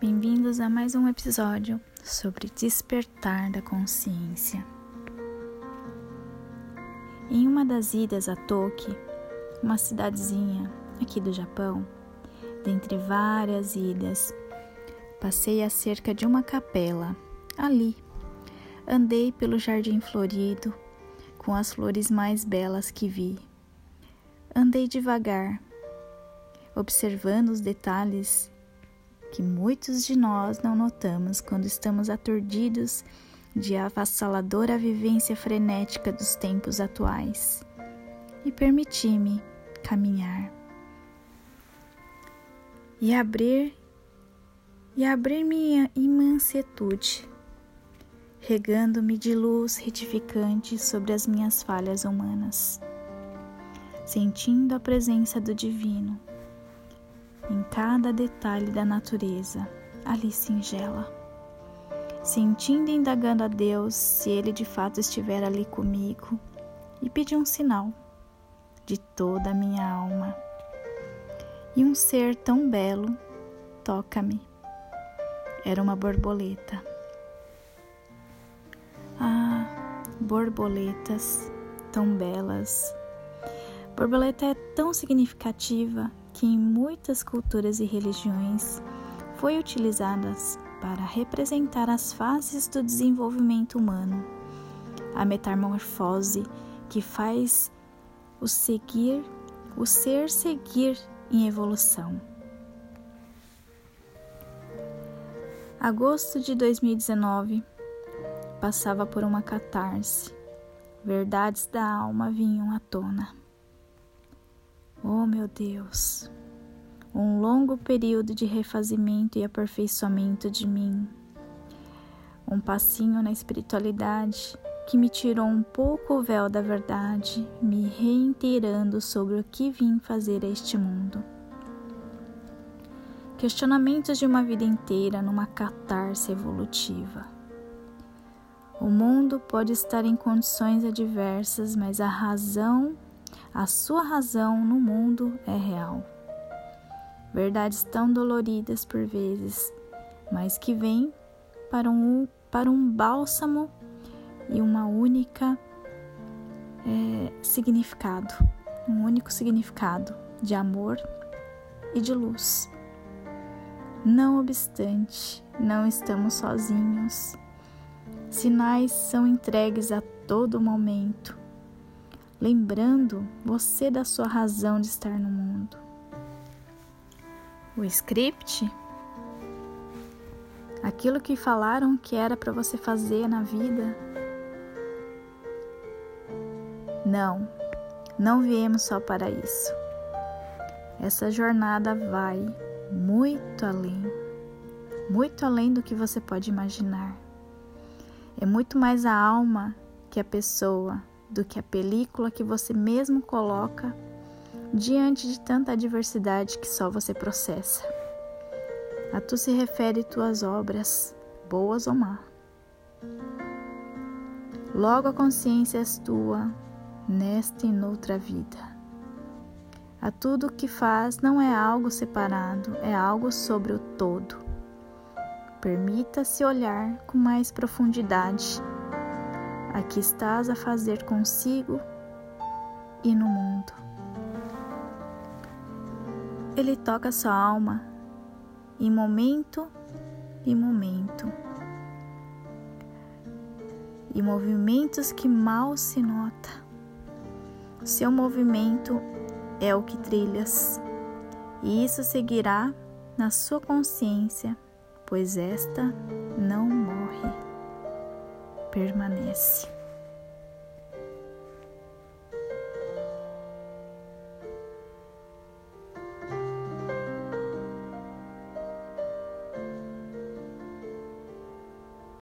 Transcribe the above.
Bem-vindos a mais um episódio sobre despertar da consciência. Em uma das idas a Toki, uma cidadezinha aqui do Japão, dentre várias idas, passei a cerca de uma capela ali. Andei pelo jardim florido com as flores mais belas que vi. Andei devagar, observando os detalhes que muitos de nós não notamos quando estamos aturdidos de avassaladora vivência frenética dos tempos atuais. E permiti-me caminhar e abrir e abrir minha imansitude, regando-me de luz retificante sobre as minhas falhas humanas, sentindo a presença do divino em cada detalhe da natureza, ali singela. Sentindo e indagando a Deus se Ele de fato estiver ali comigo, e pedi um sinal de toda a minha alma. E um ser tão belo toca-me. Era uma borboleta. Ah, borboletas tão belas. Borboleta é tão significativa que em muitas culturas e religiões foi utilizada para representar as fases do desenvolvimento humano, a metamorfose que faz o seguir, o ser seguir em evolução. Agosto de 2019 passava por uma catarse. Verdades da alma vinham à tona. Oh, meu Deus, um longo período de refazimento e aperfeiçoamento de mim. Um passinho na espiritualidade que me tirou um pouco o véu da verdade, me reiteirando sobre o que vim fazer a este mundo. Questionamentos de uma vida inteira numa catarse evolutiva. O mundo pode estar em condições adversas, mas a razão a sua razão no mundo é real. Verdades tão doloridas por vezes, mas que vêm para um, para um bálsamo e uma única é, significado, um único significado de amor e de luz. Não obstante, não estamos sozinhos. Sinais são entregues a todo momento lembrando você da sua razão de estar no mundo. O script, aquilo que falaram que era para você fazer na vida, não, não viemos só para isso. Essa jornada vai muito além, muito além do que você pode imaginar. É muito mais a alma que a pessoa, do que a película que você mesmo coloca diante de tanta adversidade que só você processa. A tu se refere tuas obras, boas ou má. Logo a consciência és tua, nesta e noutra vida. A tudo que faz não é algo separado, é algo sobre o todo. Permita-se olhar com mais profundidade Aqui estás a fazer consigo e no mundo. Ele toca sua alma em momento e momento. E movimentos que mal se nota. Seu movimento é o que trilhas, e isso seguirá na sua consciência, pois esta permanece.